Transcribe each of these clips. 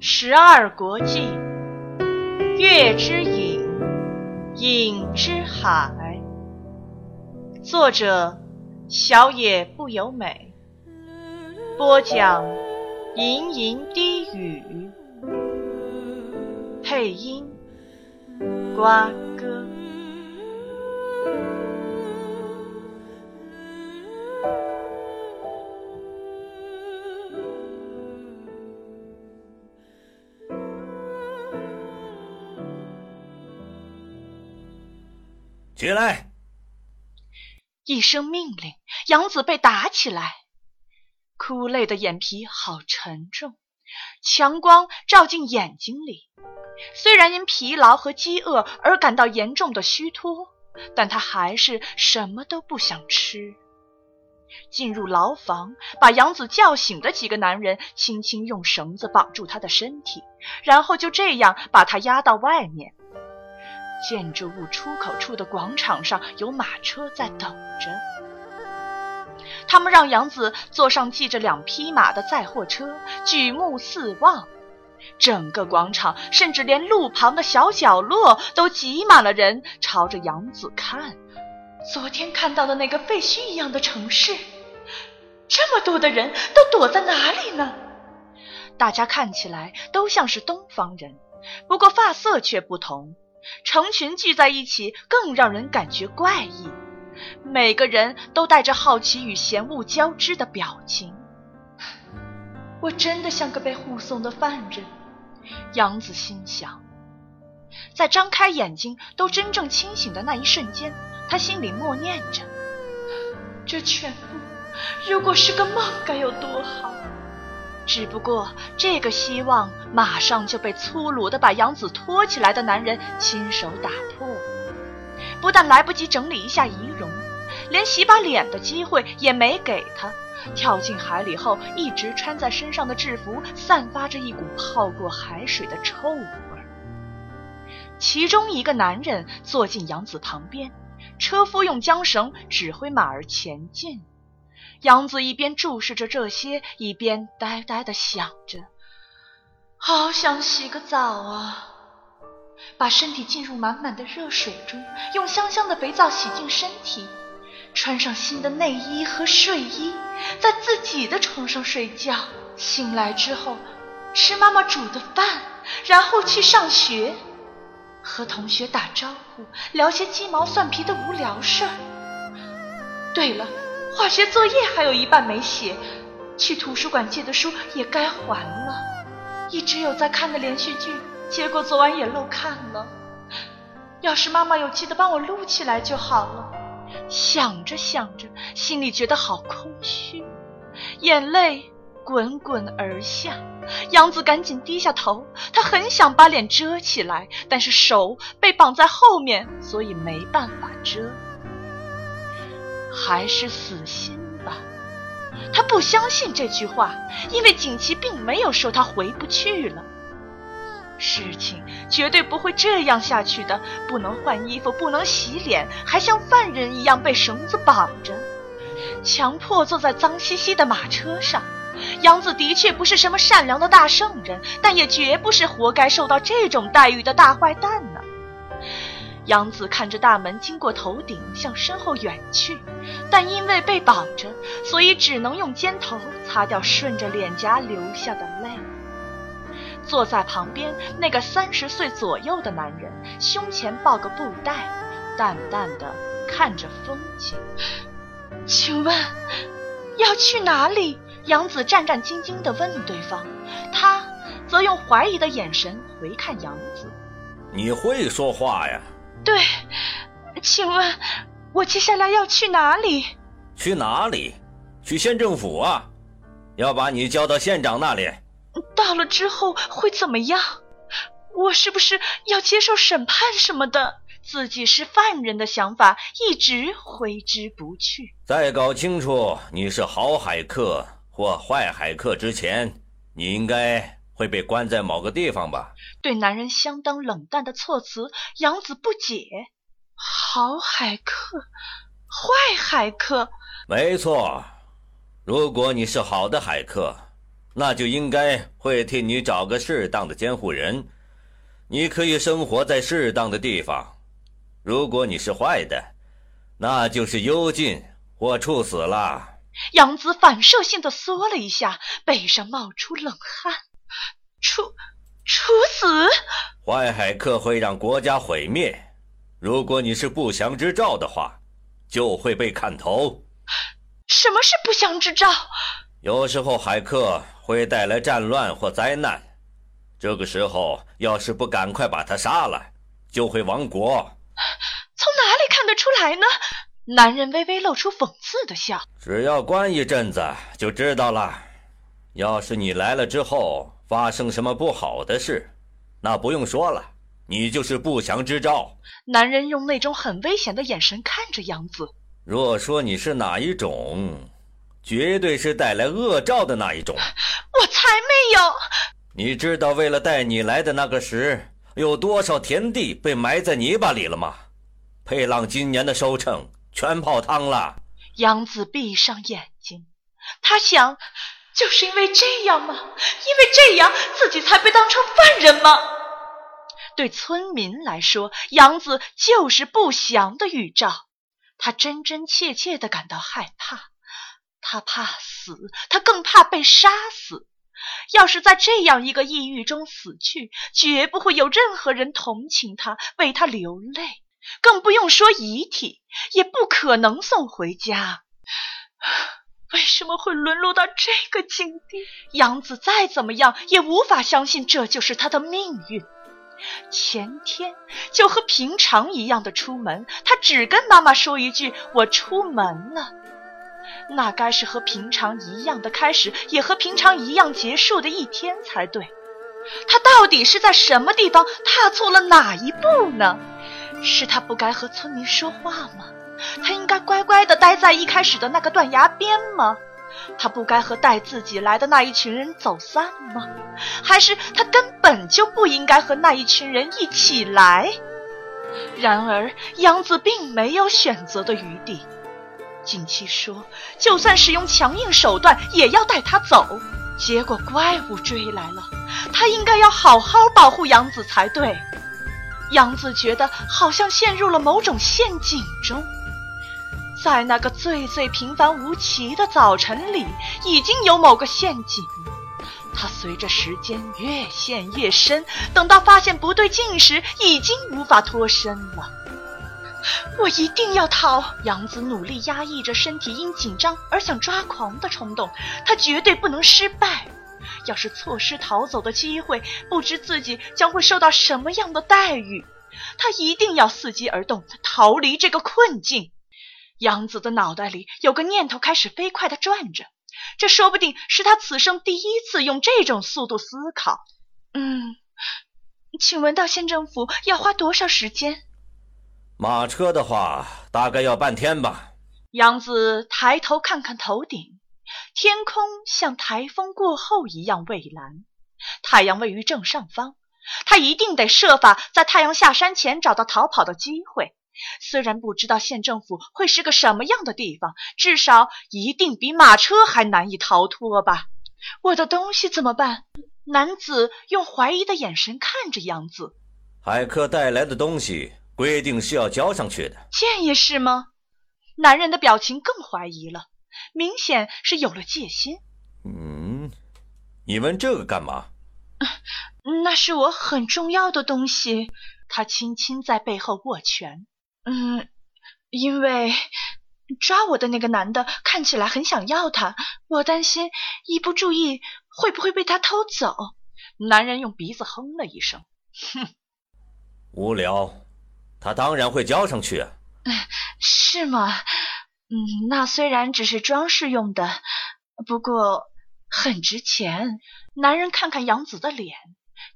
十二国记，月之影，影之海。作者：小野不由美。播讲：吟吟低语。配音：瓜哥。起来！一声命令，杨子被打起来，哭累的眼皮好沉重，强光照进眼睛里。虽然因疲劳和饥饿而感到严重的虚脱，但他还是什么都不想吃。进入牢房，把杨子叫醒的几个男人轻轻用绳子绑住他的身体，然后就这样把他押到外面。建筑物出口处的广场上有马车在等着，他们让杨子坐上系着两匹马的载货车，举目四望，整个广场甚至连路旁的小角落都挤满了人，朝着杨子看。昨天看到的那个废墟一样的城市，这么多的人都躲在哪里呢？大家看起来都像是东方人，不过发色却不同。成群聚在一起，更让人感觉怪异。每个人都带着好奇与嫌恶交织的表情。我真的像个被护送的犯人，杨子心想。在张开眼睛都真正清醒的那一瞬间，他心里默念着：“这全部如果是个梦，该有多好。”只不过，这个希望马上就被粗鲁的把杨子拖起来的男人亲手打破。不但来不及整理一下仪容，连洗把脸的机会也没给他。跳进海里后，一直穿在身上的制服散发着一股泡过海水的臭味。其中一个男人坐进杨子旁边，车夫用缰绳指挥马儿前进。杨子一边注视着这些，一边呆呆地想着：“好想洗个澡啊！”把身体浸入满满的热水中，用香香的肥皂洗净身体，穿上新的内衣和睡衣，在自己的床上睡觉。醒来之后，吃妈妈煮的饭，然后去上学，和同学打招呼，聊些鸡毛蒜皮的无聊事儿。对了。化学作业还有一半没写，去图书馆借的书也该还了。一直有在看的连续剧，结果昨晚也漏看了。要是妈妈有记得帮我录起来就好了。想着想着，心里觉得好空虚，眼泪滚滚而下。杨子赶紧低下头，他很想把脸遮起来，但是手被绑在后面，所以没办法遮。还是死心吧。他不相信这句话，因为锦旗并没有说他回不去了。事情绝对不会这样下去的。不能换衣服，不能洗脸，还像犯人一样被绳子绑着，强迫坐在脏兮兮的马车上。杨子的确不是什么善良的大圣人，但也绝不是活该受到这种待遇的大坏蛋呢。杨子看着大门经过头顶，向身后远去，但因为被绑着，所以只能用肩头擦掉顺着脸颊流下的泪。坐在旁边那个三十岁左右的男人，胸前抱个布袋，淡淡的看着风景。请问要去哪里？杨子战战兢兢地问对方，他则用怀疑的眼神回看杨子。你会说话呀？对，请问，我接下来要去哪里？去哪里？去县政府啊！要把你交到县长那里。到了之后会怎么样？我是不是要接受审判什么的？自己是犯人的想法一直挥之不去。在搞清楚你是好海客或坏海客之前，你应该会被关在某个地方吧？对男人相当冷淡的措辞，杨子不解。好海客，坏海客？没错，如果你是好的海客，那就应该会替你找个适当的监护人，你可以生活在适当的地方。如果你是坏的，那就是幽禁或处死了。杨子反射性的缩了一下，背上冒出冷汗。处处死？坏海客会让国家毁灭。如果你是不祥之兆的话，就会被砍头。什么是不祥之兆？有时候海客会带来战乱或灾难，这个时候要是不赶快把他杀了，就会亡国。从哪里看得出来呢？男人微微露出讽刺的笑。只要关一阵子就知道了。要是你来了之后发生什么不好的事，那不用说了，你就是不祥之兆。男人用那种很危险的眼神看着杨子。若说你是哪一种，绝对是带来恶兆的那一种。我才没有。你知道为了带你来的那个石，有多少田地被埋在泥巴里了吗？佩浪今年的收成。全泡汤了。杨子闭上眼睛，他想，就是因为这样吗？因为这样，自己才被当成犯人吗？对村民来说，杨子就是不祥的预兆。他真真切切的感到害怕，他怕死，他更怕被杀死。要是在这样一个抑郁中死去，绝不会有任何人同情他，为他流泪。更不用说遗体，也不可能送回家。为什么会沦落到这个境地？杨子再怎么样也无法相信这就是他的命运。前天就和平常一样的出门，他只跟妈妈说一句“我出门了”，那该是和平常一样的开始，也和平常一样结束的一天才对。他到底是在什么地方踏错了哪一步呢？是他不该和村民说话吗？他应该乖乖地待在一开始的那个断崖边吗？他不该和带自己来的那一群人走散吗？还是他根本就不应该和那一群人一起来？然而，杨子并没有选择的余地。锦七说：“就算使用强硬手段，也要带他走。”结果怪物追来了，他应该要好好保护杨子才对。杨子觉得好像陷入了某种陷阱中，在那个最最平凡无奇的早晨里，已经有某个陷阱。他随着时间越陷越深，等到发现不对劲时，已经无法脱身了。我一定要逃！杨子努力压抑着身体因紧张而想抓狂的冲动，他绝对不能失败。要是错失逃走的机会，不知自己将会受到什么样的待遇。他一定要伺机而动，逃离这个困境。杨子的脑袋里有个念头开始飞快地转着，这说不定是他此生第一次用这种速度思考。嗯，请问到县政府要花多少时间？马车的话，大概要半天吧。杨子抬头看看头顶。天空像台风过后一样蔚蓝，太阳位于正上方，他一定得设法在太阳下山前找到逃跑的机会。虽然不知道县政府会是个什么样的地方，至少一定比马车还难以逃脱吧。我的东西怎么办？男子用怀疑的眼神看着杨子。海客带来的东西规定是要交上去的，建议是吗？男人的表情更怀疑了。明显是有了戒心。嗯，你问这个干嘛？那是我很重要的东西。他轻轻在背后握拳。嗯，因为抓我的那个男的看起来很想要它，我担心一不注意会不会被他偷走。男人用鼻子哼了一声，哼，无聊。他当然会交上去。是吗？嗯，那虽然只是装饰用的，不过很值钱。男人看看杨子的脸，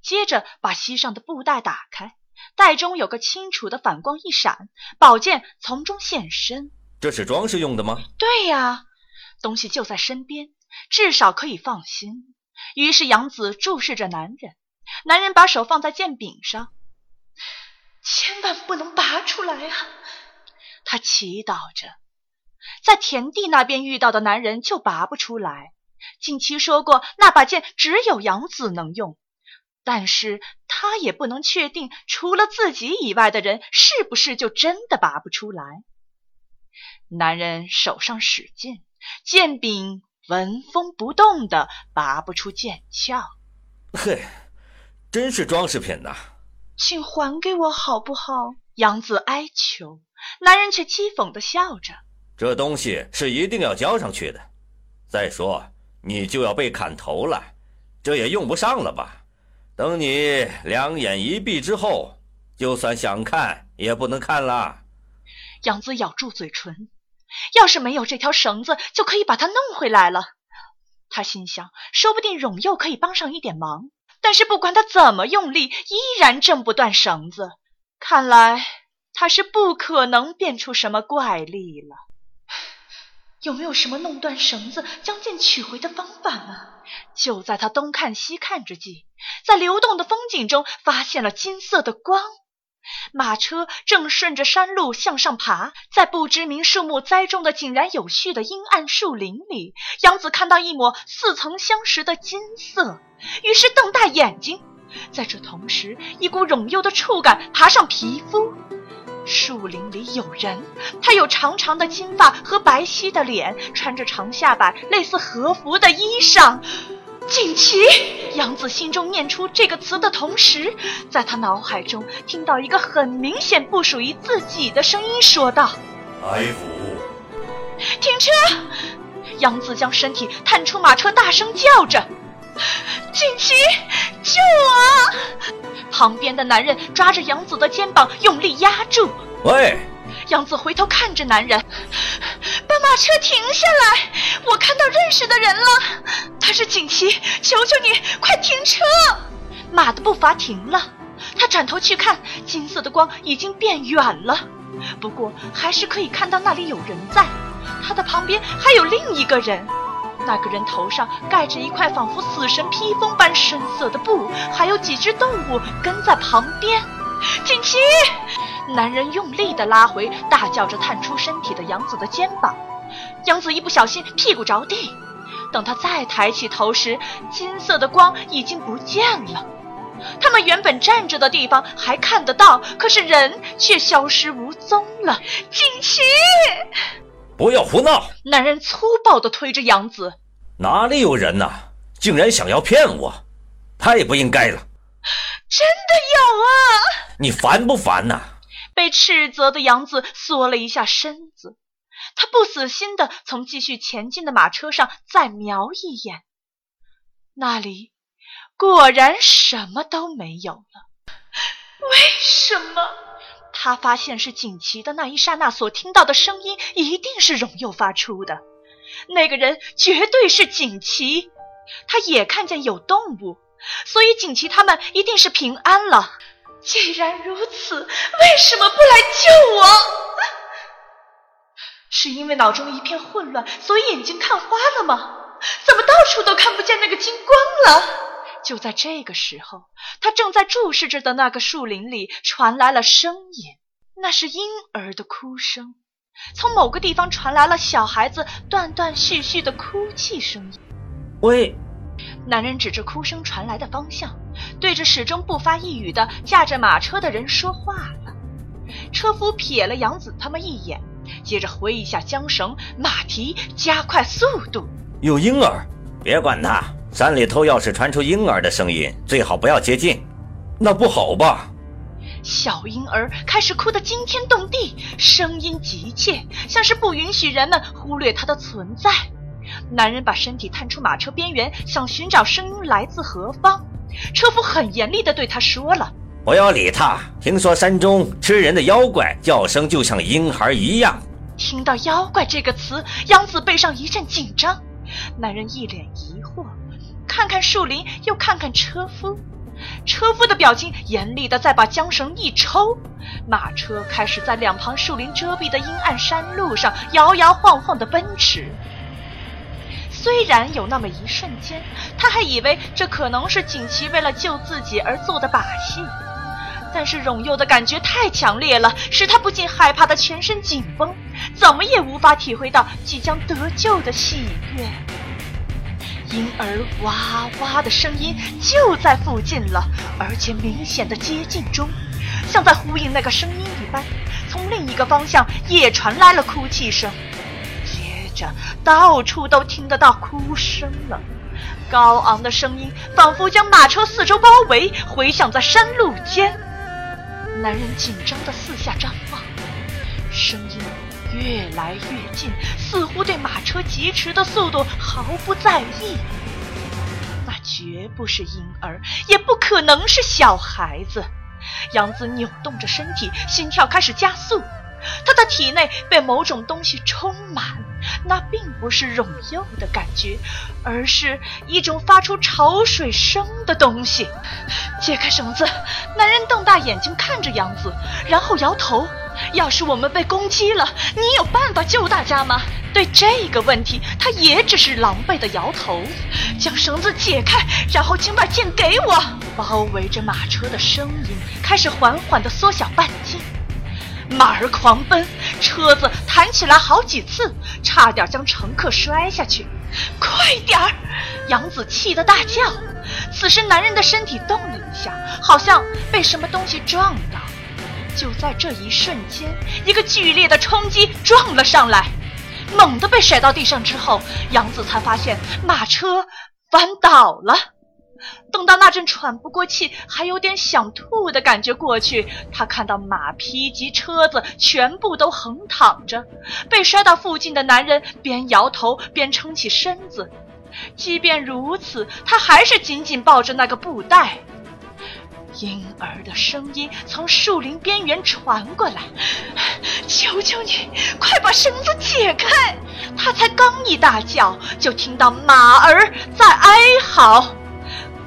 接着把膝上的布袋打开，袋中有个清楚的反光一闪，宝剑从中现身。这是装饰用的吗？对呀，东西就在身边，至少可以放心。于是杨子注视着男人，男人把手放在剑柄上，千万不能拔出来啊！他祈祷着，在田地那边遇到的男人就拔不出来。近期说过，那把剑只有杨子能用，但是他也不能确定，除了自己以外的人是不是就真的拔不出来。男人手上使劲，剑柄纹风不动的拔不出剑鞘。嘿，真是装饰品呐！请还给我好不好？杨子哀求，男人却讥讽的笑着。这东西是一定要交上去的。再说。你就要被砍头了，这也用不上了吧？等你两眼一闭之后，就算想看也不能看了。杨子咬住嘴唇，要是没有这条绳子，就可以把它弄回来了。他心想，说不定荣佑可以帮上一点忙。但是不管他怎么用力，依然挣不断绳子。看来他是不可能变出什么怪力了。有没有什么弄断绳子、将剑取回的方法呢？就在他东看西看之际，在流动的风景中发现了金色的光。马车正顺着山路向上爬，在不知名树木栽种的井然有序的阴暗树林里，杨子看到一抹似曾相识的金色，于是瞪大眼睛。在这同时，一股冗幼的触感爬上皮肤。树林里有人，他有长长的金发和白皙的脸，穿着长下摆类似和服的衣裳。锦旗，杨子心中念出这个词的同时，在他脑海中听到一个很明显不属于自己的声音说道：“来福。”停车！杨子将身体探出马车，大声叫着：“锦旗，救我！”旁边的男人抓着杨子的肩膀，用力压住。喂！杨子回头看着男人，把马车停下来。我看到认识的人了，他是锦旗。求求你，快停车！马的步伐停了，他转头去看，金色的光已经变远了，不过还是可以看到那里有人在。他的旁边还有另一个人。那个人头上盖着一块仿佛死神披风般深色的布，还有几只动物跟在旁边。锦旗，男人用力地拉回，大叫着探出身体的杨子的肩膀。杨子一不小心屁股着地，等他再抬起头时，金色的光已经不见了。他们原本站着的地方还看得到，可是人却消失无踪了。锦旗。不要胡闹！男人粗暴地推着杨子，哪里有人呐？竟然想要骗我，太不应该了！真的有啊！你烦不烦呐？被斥责的杨子缩了一下身子，他不死心地从继续前进的马车上再瞄一眼，那里果然什么都没有了。为什么？他发现是锦旗的那一刹那所听到的声音，一定是荣佑发出的。那个人绝对是锦旗。他也看见有动物，所以锦旗他们一定是平安了。既然如此，为什么不来救我？是因为脑中一片混乱，所以眼睛看花了吗？怎么到处都看不见那个金光了？就在这个时候，他正在注视着的那个树林里传来了声音，那是婴儿的哭声。从某个地方传来了小孩子断断续续的哭泣声音。喂！男人指着哭声传来的方向，对着始终不发一语的驾着马车的人说话了。车夫瞥了杨子他们一眼，接着挥一下缰绳，马蹄加快速度。有婴儿，别管他。山里头要是传出婴儿的声音，最好不要接近，那不好吧？小婴儿开始哭得惊天动地，声音急切，像是不允许人们忽略他的存在。男人把身体探出马车边缘，想寻找声音来自何方。车夫很严厉地对他说了：“不要理他。听说山中吃人的妖怪叫声就像婴孩一样。”听到“妖怪”这个词，杨子背上一阵紧张。男人一脸疑惑。看看树林，又看看车夫，车夫的表情严厉的再把缰绳一抽，马车开始在两旁树林遮蔽的阴暗山路上摇摇晃晃的奔驰。虽然有那么一瞬间，他还以为这可能是锦旗为了救自己而做的把戏，但是荣佑的感觉太强烈了，使他不禁害怕的全身紧绷，怎么也无法体会到即将得救的喜悦。婴儿哇哇的声音就在附近了，而且明显的接近中，像在呼应那个声音一般，从另一个方向也传来了哭泣声。接着，到处都听得到哭声了，高昂的声音仿佛将马车四周包围，回响在山路间。男人紧张的四下张望，声音越来越近，似乎对马车疾驰的速度毫不在意。那绝不是婴儿，也不可能是小孩子。杨子扭动着身体，心跳开始加速。他的体内被某种东西充满，那并不是荣佑的感觉，而是一种发出潮水声的东西。解开绳子，男人瞪大眼睛看着杨子，然后摇头。要是我们被攻击了，你有办法救大家吗？对这个问题，他也只是狼狈的摇头。将绳子解开，然后请把剑给我。包围着马车的声音开始缓缓的缩小半径。马儿狂奔，车子弹起来好几次，差点将乘客摔下去。快点儿！杨子气得大叫。此时，男人的身体动了一下，好像被什么东西撞到。就在这一瞬间，一个剧烈的冲击撞了上来，猛地被甩到地上之后，杨子才发现马车翻倒了。等到那阵喘不过气、还有点想吐的感觉过去，他看到马匹及车子全部都横躺着，被摔到附近的男人边摇头边撑起身子。即便如此，他还是紧紧抱着那个布袋。婴儿的声音从树林边缘传过来：“求求你，快把绳子解开！”他才刚一大叫，就听到马儿在哀嚎。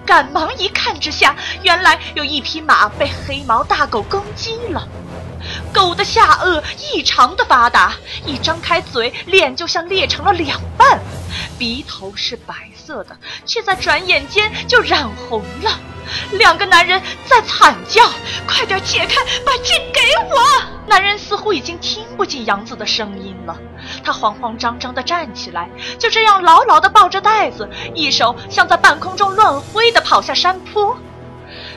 赶忙一看之下，原来有一匹马被黑毛大狗攻击了。狗的下颚异常的发达，一张开嘴，脸就像裂成了两半。鼻头是白色的，却在转眼间就染红了。两个男人在惨叫：“快点解开，把剑给我！”男人似乎已经听不进杨子的声音了，他慌慌张张地站起来，就这样牢牢地抱着袋子，一手像在半空中乱挥地跑下山坡。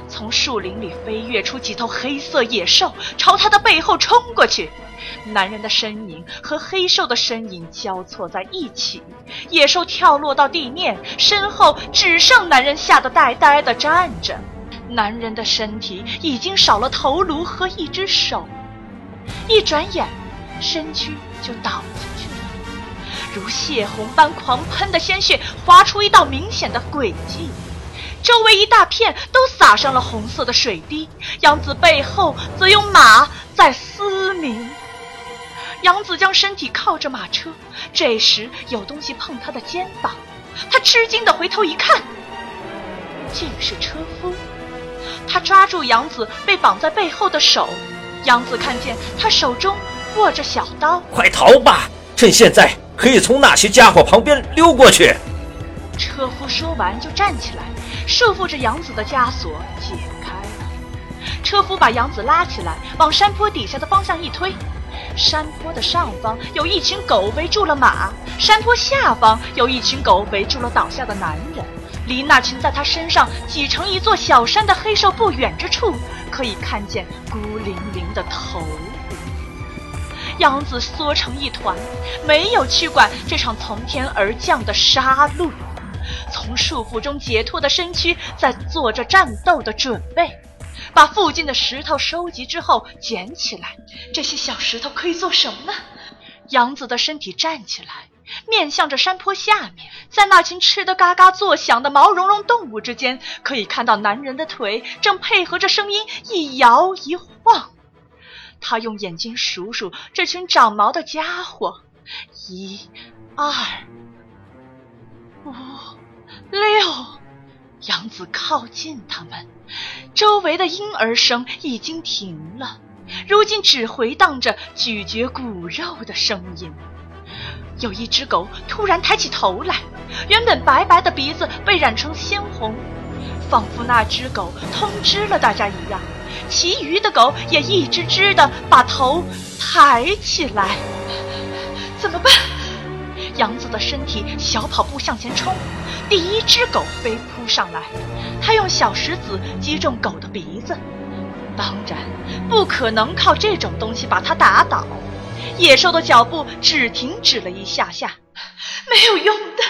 从树林里飞跃出几头黑色野兽，朝他的背后冲过去。男人的身影和黑兽的身影交错在一起，野兽跳落到地面，身后只剩男人吓得呆呆地站着。男人的身体已经少了头颅和一只手，一转眼，身躯就倒进去了，如血红般狂喷的鲜血划出一道明显的轨迹。周围一大片都洒上了红色的水滴，杨子背后则有马在嘶鸣。杨子将身体靠着马车，这时有东西碰他的肩膀，他吃惊的回头一看，竟是车夫。他抓住杨子被绑在背后的手，杨子看见他手中握着小刀，快逃吧！趁现在可以从那些家伙旁边溜过去。车夫说完就站起来。束缚着杨子的枷锁解开了，车夫把杨子拉起来，往山坡底下的方向一推。山坡的上方有一群狗围住了马，山坡下方有一群狗围住了倒下的男人。离那群在他身上挤成一座小山的黑兽不远之处，可以看见孤零零的头。杨子缩成一团，没有去管这场从天而降的杀戮。从束缚中解脱的身躯在做着战斗的准备，把附近的石头收集之后捡起来。这些小石头可以做什么呢？杨子的身体站起来，面向着山坡下面，在那群吃得嘎嘎作响的毛茸茸动物之间，可以看到男人的腿正配合着声音一摇一晃。他用眼睛数数这群长毛的家伙：一、二、五。六，杨子靠近他们，周围的婴儿声已经停了，如今只回荡着咀嚼骨肉的声音。有一只狗突然抬起头来，原本白白的鼻子被染成鲜红，仿佛那只狗通知了大家一样。其余的狗也一只只的把头抬起来。怎么办？杨子的身体小跑步向前冲，第一只狗飞扑上来，他用小石子击中狗的鼻子。当然，不可能靠这种东西把它打倒。野兽的脚步只停止了一下下，没有用的。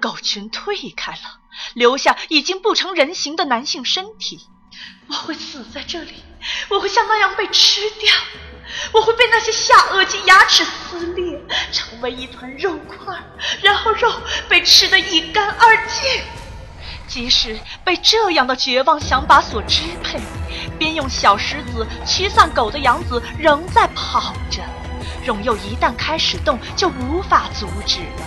狗群退开了，留下已经不成人形的男性身体。我会死在这里，我会像那样被吃掉，我会被那些下颚及牙齿撕裂，成为一团肉块，然后肉被吃得一干二净。即使被这样的绝望想法所支配，边用小石子驱散狗的杨子仍在跑着。荣佑一旦开始动，就无法阻止了。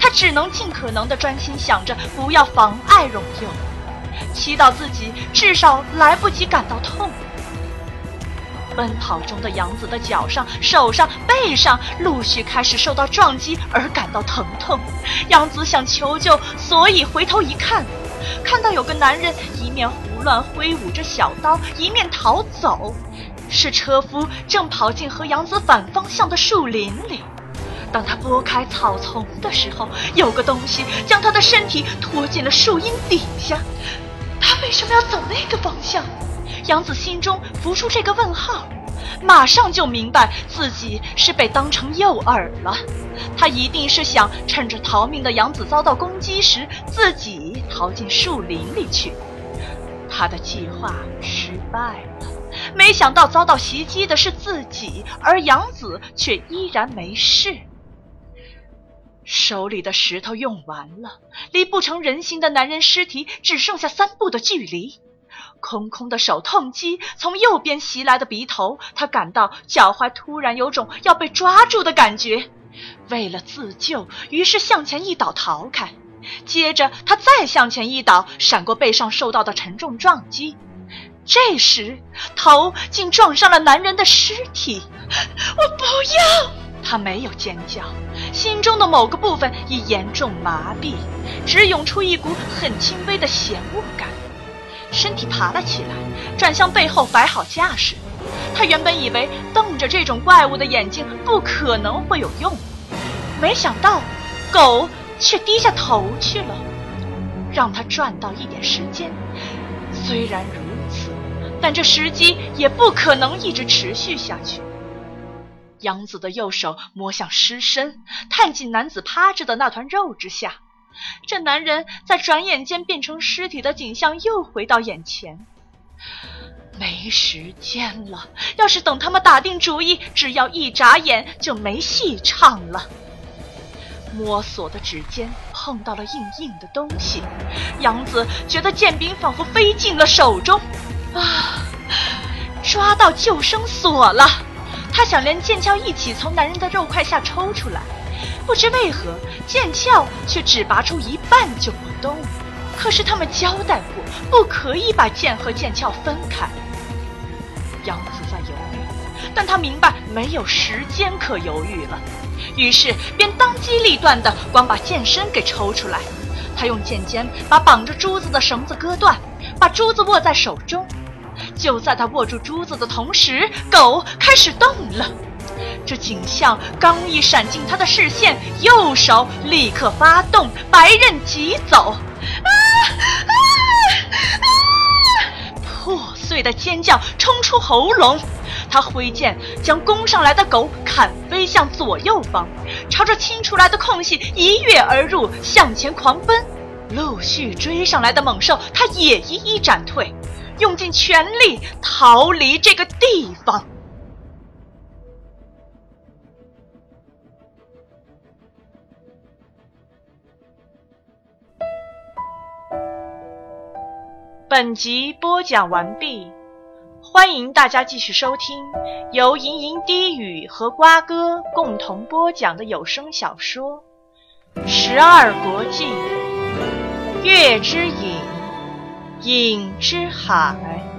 他只能尽可能的专心想着，不要妨碍荣佑，祈祷自己至少来不及感到痛。奔跑中的杨子的脚上、手上、背上陆续开始受到撞击而感到疼痛。杨子想求救，所以回头一看，看到有个男人一面胡乱挥舞着小刀，一面逃走。是车夫正跑进和杨子反方向的树林里。当他拨开草丛的时候，有个东西将他的身体拖进了树荫底下。他为什么要走那个方向？杨子心中浮出这个问号，马上就明白自己是被当成诱饵了。他一定是想趁着逃命的杨子遭到攻击时，自己逃进树林里去。他的计划失败了。没想到遭到袭击的是自己，而杨子却依然没事。手里的石头用完了，离不成人形的男人尸体只剩下三步的距离。空空的手痛击从右边袭来的鼻头，他感到脚踝突然有种要被抓住的感觉。为了自救，于是向前一倒逃开。接着他再向前一倒，闪过背上受到的沉重撞击。这时，头竟撞上了男人的尸体。我不要！他没有尖叫，心中的某个部分已严重麻痹，只涌出一股很轻微的嫌恶感。身体爬了起来，转向背后摆好架势。他原本以为瞪着这种怪物的眼睛不可能会有用，没想到狗却低下头去了，让他赚到一点时间。虽然如此但这时机也不可能一直持续下去。杨子的右手摸向尸身，探进男子趴着的那团肉之下。这男人在转眼间变成尸体的景象又回到眼前。没时间了，要是等他们打定主意，只要一眨眼就没戏唱了。摸索的指尖碰到了硬硬的东西，杨子觉得剑柄仿佛飞进了手中。啊！抓到救生索了！他想连剑鞘一起从男人的肉块下抽出来，不知为何剑鞘却只拔出一半就不动。可是他们交代过，不可以把剑和剑鞘分开。杨子在犹豫，但他明白没有时间可犹豫了，于是便当机立断的光把剑身给抽出来。他用剑尖把绑着珠子的绳子割断，把珠子握在手中。就在他握住珠子的同时，狗开始动了。这景象刚一闪进他的视线，右手立刻发动，白刃疾走。啊啊啊！破碎的尖叫冲出喉咙，他挥剑将攻上来的狗砍飞向左右方，朝着清出来的空隙一跃而入，向前狂奔。陆续追上来的猛兽，他也一一斩退。用尽全力逃离这个地方。本集播讲完毕，欢迎大家继续收听由吟吟低语和瓜哥共同播讲的有声小说《十二国记·月之影》。影之海。